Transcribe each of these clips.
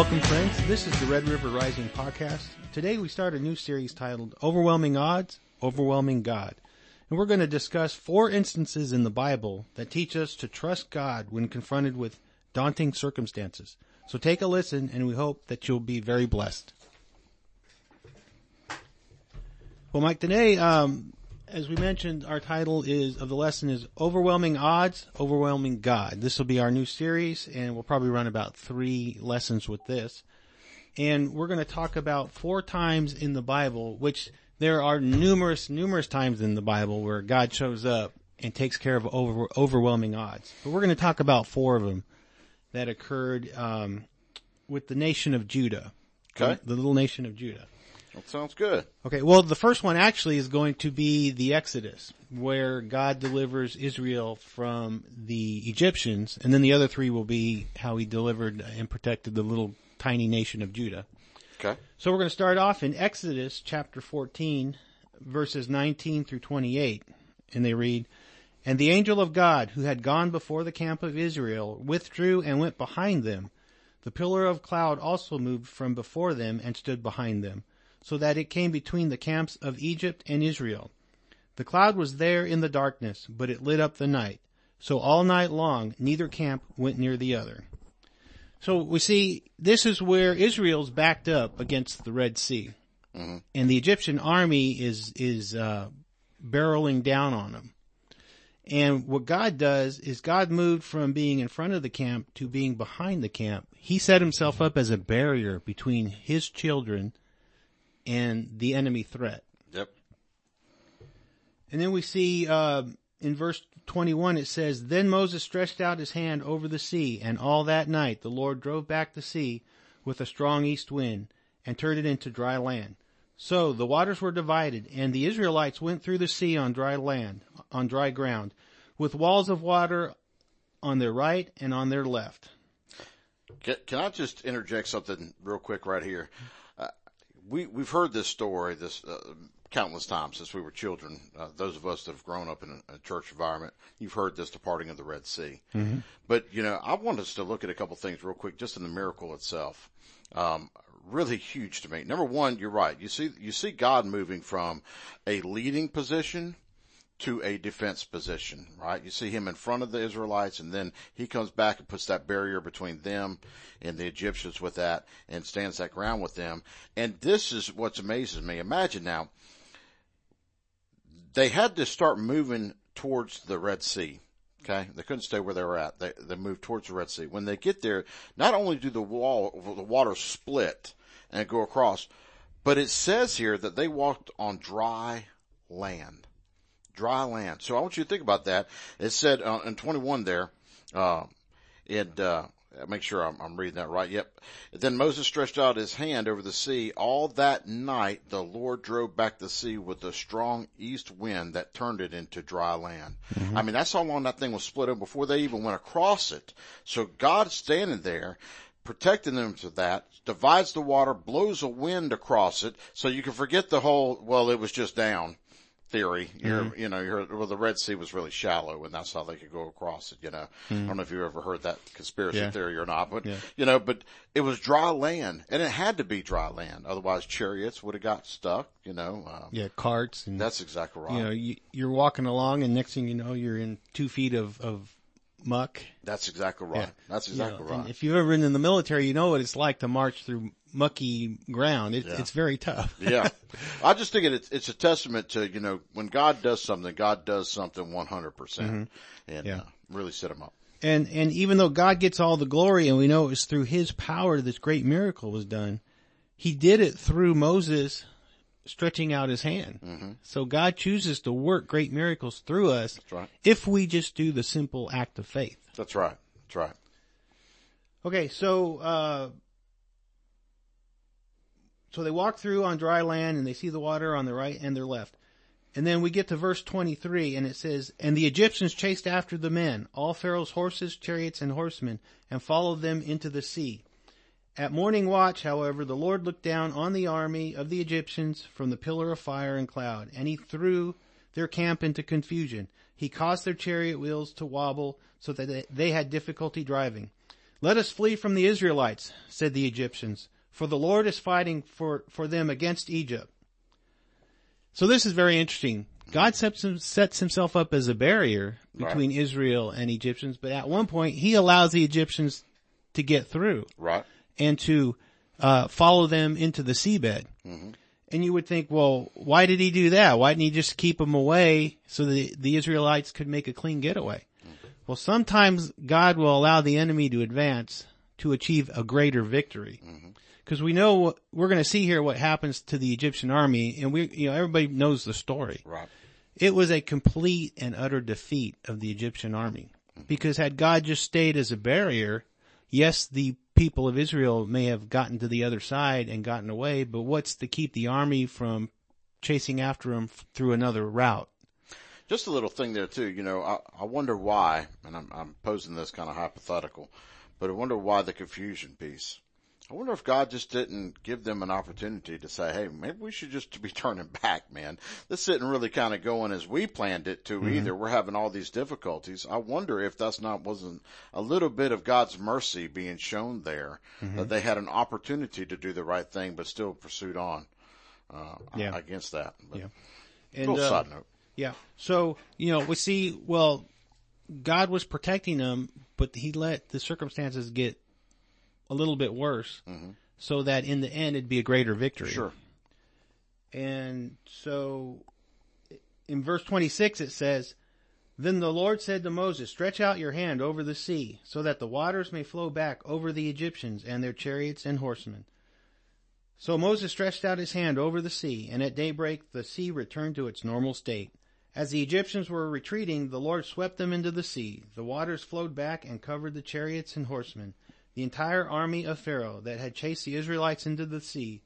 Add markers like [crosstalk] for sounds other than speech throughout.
Welcome, friends. This is the Red River Rising podcast. Today we start a new series titled Overwhelming Odds, Overwhelming God. And we're going to discuss four instances in the Bible that teach us to trust God when confronted with daunting circumstances. So take a listen and we hope that you'll be very blessed. Well, Mike, today, um, as we mentioned, our title is of the lesson is Overwhelming Odds, Overwhelming God. This will be our new series and we'll probably run about three lessons with this. And we're going to talk about four times in the Bible, which there are numerous, numerous times in the Bible where God shows up and takes care of over, overwhelming odds. But we're going to talk about four of them that occurred, um, with the nation of Judah. Okay. The little nation of Judah. That sounds good. Okay, well, the first one actually is going to be the Exodus, where God delivers Israel from the Egyptians, and then the other three will be how he delivered and protected the little tiny nation of Judah. Okay. So we're going to start off in Exodus chapter 14, verses 19 through 28, and they read, And the angel of God, who had gone before the camp of Israel, withdrew and went behind them. The pillar of cloud also moved from before them and stood behind them so that it came between the camps of Egypt and Israel. The cloud was there in the darkness, but it lit up the night. So all night long, neither camp went near the other. So we see this is where Israel's backed up against the Red Sea. Mm-hmm. And the Egyptian army is, is, uh, barreling down on them. And what God does is God moved from being in front of the camp to being behind the camp. He set himself up as a barrier between his children and the enemy threat. Yep. And then we see uh, in verse 21 it says, Then Moses stretched out his hand over the sea, and all that night the Lord drove back the sea with a strong east wind and turned it into dry land. So the waters were divided, and the Israelites went through the sea on dry land, on dry ground, with walls of water on their right and on their left. Can, can I just interject something real quick right here? We we've heard this story this uh, countless times since we were children. Uh, those of us that have grown up in a, a, church environment, you've heard this departing of the Red Sea. Mm-hmm. But you know, I want us to look at a couple things real quick, just in the miracle itself. Um, really huge to me. Number one, you're right. You see, you see God moving from a leading position to a defense position, right? You see him in front of the Israelites and then he comes back and puts that barrier between them and the Egyptians with that and stands that ground with them. And this is what's amazes me. Imagine now, they had to start moving towards the Red Sea. Okay. They couldn't stay where they were at. They, they moved towards the Red Sea. When they get there, not only do the wall, the water split and go across, but it says here that they walked on dry land dry land. So I want you to think about that. It said uh, in 21 there, uh, it, uh, make sure I'm, I'm, reading that right. Yep. Then Moses stretched out his hand over the sea. All that night, the Lord drove back the sea with a strong east wind that turned it into dry land. Mm-hmm. I mean, that's how long that thing was split up before they even went across it. So God's standing there protecting them to that, divides the water, blows a wind across it, so you can forget the whole, well, it was just down theory. You're, mm-hmm. you know, you're, well, the Red Sea was really shallow and that's how they could go across it, you know. Mm-hmm. I don't know if you ever heard that conspiracy yeah. theory or not, but, yeah. you know, but it was dry land and it had to be dry land. Otherwise chariots would have got stuck, you know. Um, yeah, carts. And, that's exactly right. You know, you, you're walking along and next thing you know, you're in two feet of, of muck. That's exactly right. Yeah. That's exactly you know, right. If you've ever been in the military, you know what it's like to march through mucky ground. It, yeah. It's very tough. [laughs] yeah. [laughs] I just think it, it's a testament to, you know, when God does something, God does something 100% mm-hmm. and yeah. uh, really set him up. And, and even though God gets all the glory and we know it was through his power this great miracle was done, he did it through Moses stretching out his hand. Mm-hmm. So God chooses to work great miracles through us right. if we just do the simple act of faith. That's right. That's right. Okay, so uh, so they walk through on dry land and they see the water on the right and their left. And then we get to verse 23 and it says, And the Egyptians chased after the men, all Pharaoh's horses, chariots, and horsemen, and followed them into the sea. At morning watch, however, the Lord looked down on the army of the Egyptians from the pillar of fire and cloud, and he threw their camp into confusion. He caused their chariot wheels to wobble so that they had difficulty driving. Let us flee from the Israelites, said the Egyptians, for the Lord is fighting for, for them against Egypt. So this is very interesting. God sets, sets himself up as a barrier between right. Israel and Egyptians, but at one point he allows the Egyptians to get through. Right. And to, uh, follow them into the seabed. Mm-hmm. And you would think, well, why did he do that? Why didn't he just keep them away so the, the Israelites could make a clean getaway? Mm-hmm. Well, sometimes God will allow the enemy to advance to achieve a greater victory. Because we know we're going to see here what happens to the Egyptian army, and we, you know, everybody knows the story. Right. It was a complete and utter defeat of the Egyptian army. Mm-hmm. Because had God just stayed as a barrier, yes, the people of Israel may have gotten to the other side and gotten away, but what's to keep the army from chasing after them through another route? Just a little thing there too, you know, I, I wonder why, and I'm, I'm posing this kind of hypothetical, but I wonder why the confusion piece. I wonder if God just didn't give them an opportunity to say, hey, maybe we should just be [laughs] turning back, man. This isn't really kind of going as we planned it to mm-hmm. either. We're having all these difficulties. I wonder if that's not, wasn't a little bit of God's mercy being shown there, mm-hmm. that they had an opportunity to do the right thing, but still pursued on, uh, yeah. against that. But yeah. And, uh, side note. Yeah. So, you know, we see, well, God was protecting them, but he let the circumstances get a little bit worse mm-hmm. so that in the end it'd be a greater victory. Sure. And so in verse 26 it says, Then the Lord said to Moses, Stretch out your hand over the sea so that the waters may flow back over the Egyptians and their chariots and horsemen. So Moses stretched out his hand over the sea, and at daybreak the sea returned to its normal state. As the Egyptians were retreating, the Lord swept them into the sea. The waters flowed back and covered the chariots and horsemen the entire army of Pharaoh that had chased the Israelites into the sea,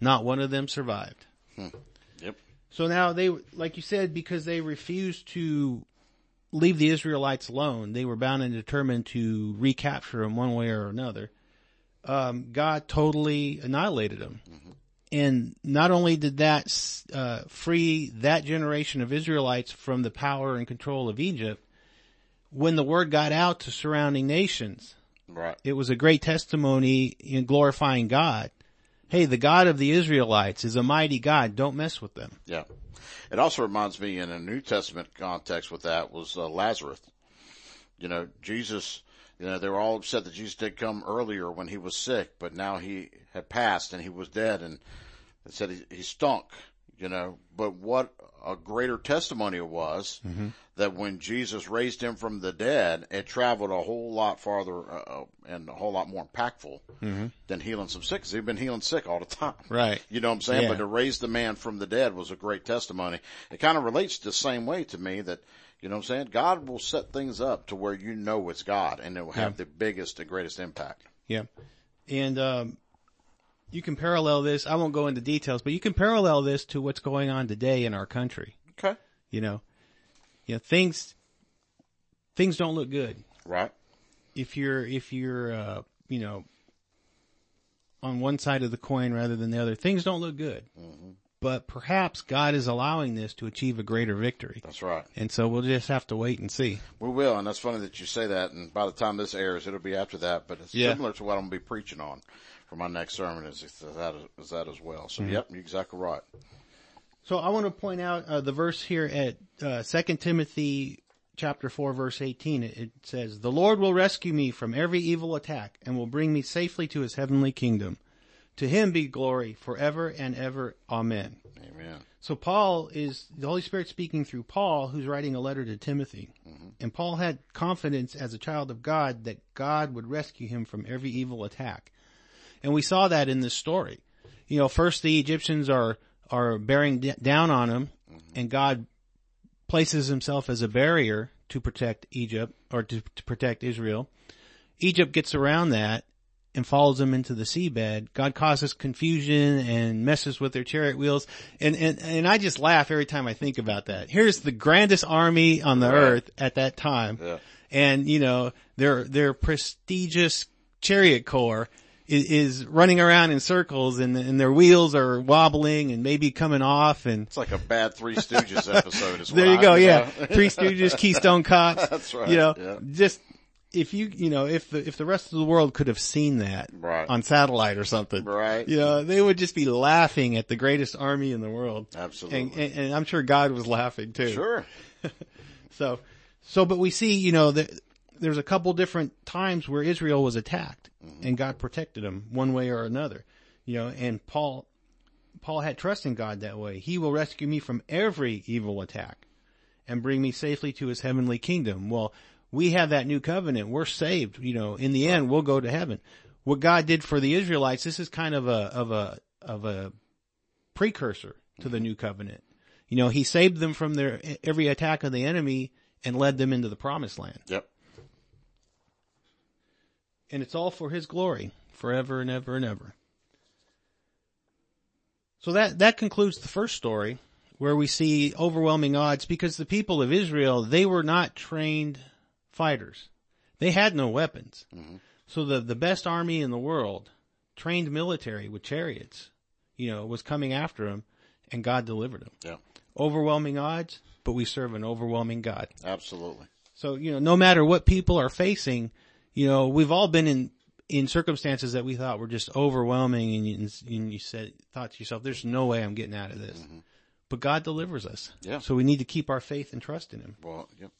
not one of them survived. Hmm. Yep. So now they, like you said, because they refused to leave the Israelites alone, they were bound and determined to recapture them one way or another. Um, God totally annihilated them. Mm-hmm. And not only did that uh, free that generation of Israelites from the power and control of Egypt, when the word got out to surrounding nations, Right. It was a great testimony in glorifying God. Hey, the God of the Israelites is a mighty God. Don't mess with them. Yeah. It also reminds me in a New Testament context with that was uh, Lazarus. You know, Jesus, you know, they were all upset that Jesus did come earlier when he was sick, but now he had passed and he was dead and they said he, he stunk, you know, but what a greater testimony it was mm-hmm. that when Jesus raised him from the dead, it traveled a whole lot farther uh, uh, and a whole lot more impactful mm-hmm. than healing some sick. He'd been healing sick all the time. [laughs] Right. You know what I'm saying? Yeah. But to raise the man from the dead was a great testimony. It kind of relates the same way to me that, you know what I'm saying? God will set things up to where you know it's God and it will have yeah. the biggest and greatest impact. Yeah. And, um, you can parallel this. I won't go into details, but you can parallel this to what's going on today in our country. Okay. You know, you know, things, things don't look good. Right. If you're, if you're, uh, you know, on one side of the coin rather than the other, things don't look good. Mm-hmm. But perhaps God is allowing this to achieve a greater victory. That's right. And so we'll just have to wait and see. We will, and that's funny that you say that. And by the time this airs, it'll be after that. But it's yeah. similar to what I'm going to be preaching on for my next sermon is that, is that as well. So mm-hmm. yep, you're exactly right. So I want to point out uh, the verse here at uh, 2 Timothy chapter 4 verse 18. It, it says, The Lord will rescue me from every evil attack and will bring me safely to his heavenly kingdom. To him be glory forever and ever. Amen. Amen. So Paul is the Holy Spirit speaking through Paul, who's writing a letter to Timothy. Mm-hmm. And Paul had confidence as a child of God that God would rescue him from every evil attack. And we saw that in this story. You know, first the Egyptians are, are bearing d- down on him mm-hmm. and God places himself as a barrier to protect Egypt or to, to protect Israel. Egypt gets around that and follows them into the seabed. God causes confusion and messes with their chariot wheels. And, and, and I just laugh every time I think about that. Here's the grandest army on the earth at that time. Yeah. And, you know, their, their prestigious chariot corps is, is running around in circles and, and their wheels are wobbling and maybe coming off and it's like a bad Three Stooges episode. As well. [laughs] There you go, yeah. Three Stooges, Keystone Cops. [laughs] That's right. You know, yeah. just if you, you know, if the, if the rest of the world could have seen that Right. on satellite or something, Right. you know, they would just be laughing at the greatest army in the world. Absolutely. And, and, and I'm sure God was laughing too. Sure. [laughs] So, so, but we see, you know, that there's a couple different times where Israel was attacked and God protected them one way or another, you know, and Paul, Paul had trust in God that way. He will rescue me from every evil attack and bring me safely to his heavenly kingdom. Well, we have that new covenant. We're saved. You know, in the end, we'll go to heaven. What God did for the Israelites, this is kind of a, of a, of a precursor to the new covenant. You know, he saved them from their, every attack of the enemy and led them into the promised land. Yep. And it's all for his glory forever and ever and ever. So that, that concludes the first story where we see overwhelming odds because the people of Israel, they were not trained fighters. They had no weapons. Mm-hmm. So the, the best army in the world, trained military with chariots, you know, was coming after them and God delivered them. Yeah. Overwhelming odds, but we serve an overwhelming God. Absolutely. So, you know, no matter what people are facing, you know, we've all been in, in circumstances that we thought were just overwhelming and you, and you said, thought to yourself, there's no way I'm getting out of this. But God delivers us. Yeah. So we need to keep our faith and trust in Him. Well, yep.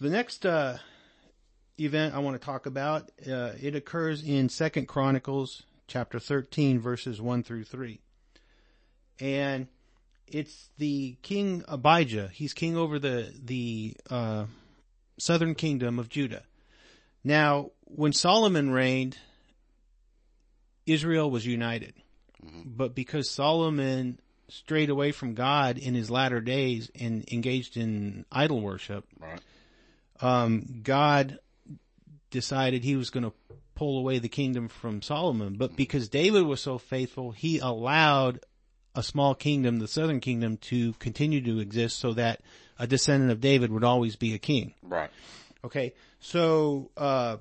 The next, uh, event I want to talk about, uh, it occurs in Second Chronicles chapter 13 verses 1 through 3. And it's the king Abijah. He's king over the, the, uh, southern kingdom of Judah. Now, when Solomon reigned, Israel was united. But because Solomon strayed away from God in his latter days and engaged in idol worship, Right. um, God decided he was going to pull away the kingdom from Solomon. But because David was so faithful, he allowed a small kingdom, the southern kingdom, to continue to exist so that a descendant of David would always be a king. Right. Okay, so uh,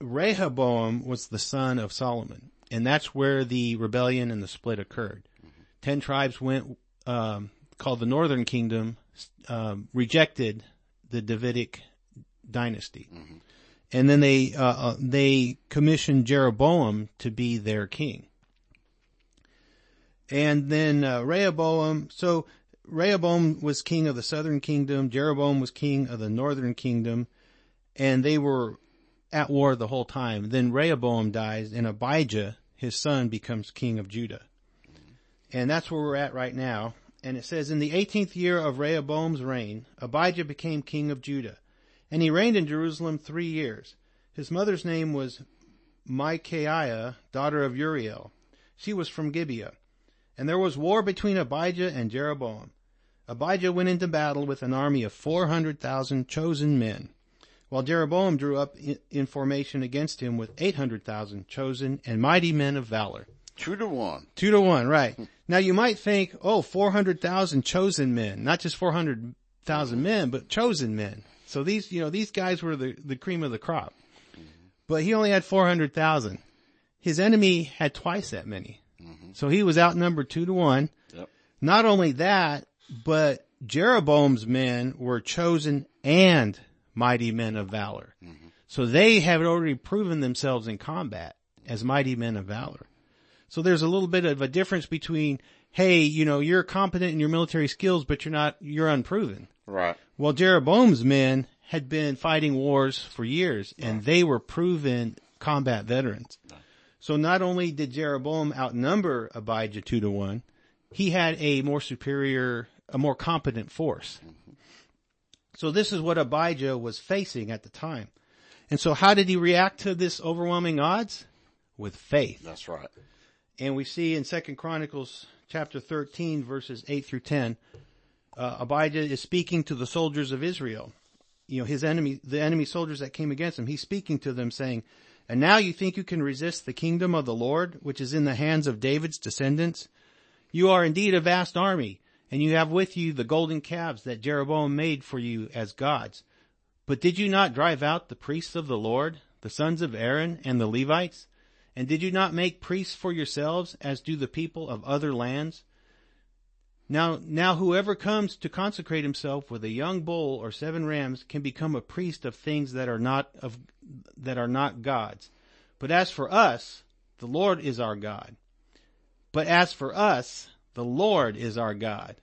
Rehoboam was the son of Solomon, and that's where the rebellion and the split occurred. Ten tribes went, um, called the Northern Kingdom, um, rejected the Davidic dynasty, and then they uh, uh, they commissioned Jeroboam to be their king. And then uh, Rehoboam, so Rehoboam was king of the southern kingdom, Jeroboam was king of the northern kingdom, and they were at war the whole time. Then Rehoboam dies, and Abijah, his son, becomes king of Judah. And that's where we're at right now. And it says, in the 18th year of Rehoboam's reign, Abijah became king of Judah. And he reigned in Jerusalem three years. His mother's name was Micaiah, daughter of Uriel. She was from Gibeah. And there was war between Abijah and Jeroboam. Abijah went into battle with an army of 400,000 chosen men, while Jeroboam drew up in, formation against him with 800,000 chosen and mighty men of valor. Two to one. Two to one, right. [laughs] Now you might think, oh, 400,000 chosen men, not just 400,000 men, but chosen men. So these, you know, these guys were the, the cream of the crop. Mm-hmm. But he only had 400,000. His enemy had twice that many. Mm-hmm. So he was outnumbered two to one. Yep. Not only that, but Jeroboam's men were chosen and mighty men of valor. Mm-hmm. So they have already proven themselves in combat as mighty men of valor. So there's a little bit of a difference between, hey, you know, you're competent in your military skills, but you're not, you're unproven. Right. Well, Jeroboam's men had been fighting wars for years and they were proven combat veterans. So not only did Jeroboam outnumber Abijah two to one, he had a more superior, a more competent force. Mm-hmm. So this is what Abijah was facing at the time. And so how did he react to this overwhelming odds? With faith. That's right. And we see in Second Chronicles chapter 13 verses 8 through 10, uh, Abijah is speaking to the soldiers of Israel. You know, his enemy, the enemy soldiers that came against him, he's speaking to them saying, and now you think you can resist the kingdom of the Lord, which is in the hands of David's descendants? You are indeed a vast army, and you have with you the golden calves that Jeroboam made for you as gods. But did you not drive out the priests of the Lord, the sons of Aaron and the Levites? And did you not make priests for yourselves as do the people of other lands? Now, now whoever comes to consecrate himself with a young bull or seven rams can become a priest of things that are not of, that are not God's. But as for us, the Lord is our God. But as for us, the Lord is our God.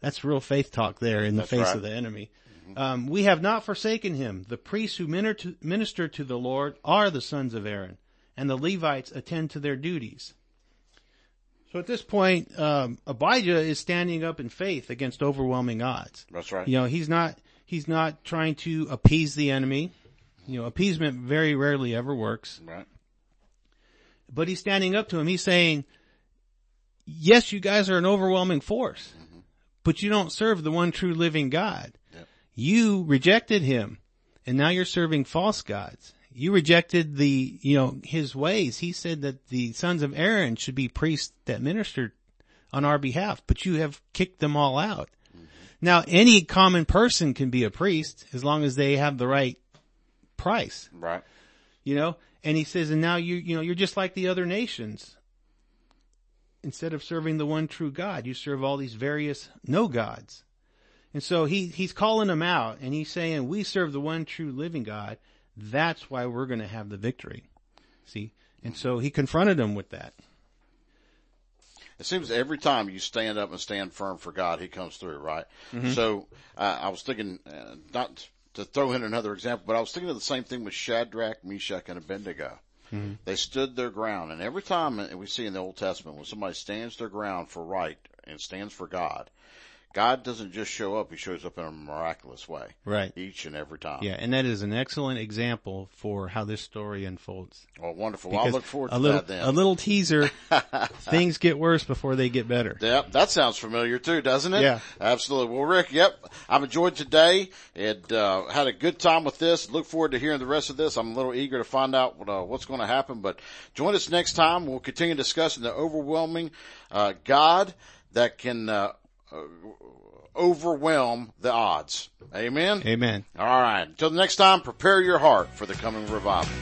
That's real faith talk there in the That's face right. of the enemy. Um, we have not forsaken him. The priests who minister to, minister to the Lord are the sons of Aaron, and the Levites attend to their duties. So at this point, um, Abijah is standing up in faith against overwhelming odds. That's right. You know, he's not he's not trying to appease the enemy. You know, appeasement very rarely ever works. Right. But he's standing up to him. He's saying, "Yes, you guys are an overwhelming force, mm-hmm. but you don't serve the one true living God. Yep. You rejected him, and now you're serving false gods. You rejected the, you know, his ways. He said that the sons of Aaron should be priests that ministered on our behalf, but you have kicked them all out. Mm-hmm. Now, any common person can be a priest as long as they have the right price Right. you know and he says and now you you know you're just like the other nations instead of serving the one true god you serve all these various no gods and so he he's calling them out and he's saying we serve the one true living god that's why we're going to have the victory see and so he confronted them with that It seems every time you stand up and stand firm for God, He comes through, right? Mm-hmm. So uh, I was thinking, uh, not to throw in another example, but I was thinking of the same thing with Shadrach, Meshach, and Abednego. Mm-hmm. They stood their ground, and every time we see in the Old Testament when somebody stands their ground for right and stands for God, God doesn't just show up; He shows up in a miraculous way, right each and every time. yeah and that is an excellent example for how this story unfolds Oh, wonderful! Well, I look forward to a little, that then. a little teaser [laughs] things get worse before they get better Yep, that sounds familiar too, doesn't it? Yeah. Absolutely. Well, Rick, yep, I've enjoyed today and, uh, had a good time with this. Look forward to hearing the rest of this. I'm a little eager to find out what, uh, what's going to happen, but join us next time. We'll continue discussing the overwhelming, uh, God that can, uh, Uh, overwhelm the odds. Amen. amen All right. Until the next time, prepare your heart for the coming revival.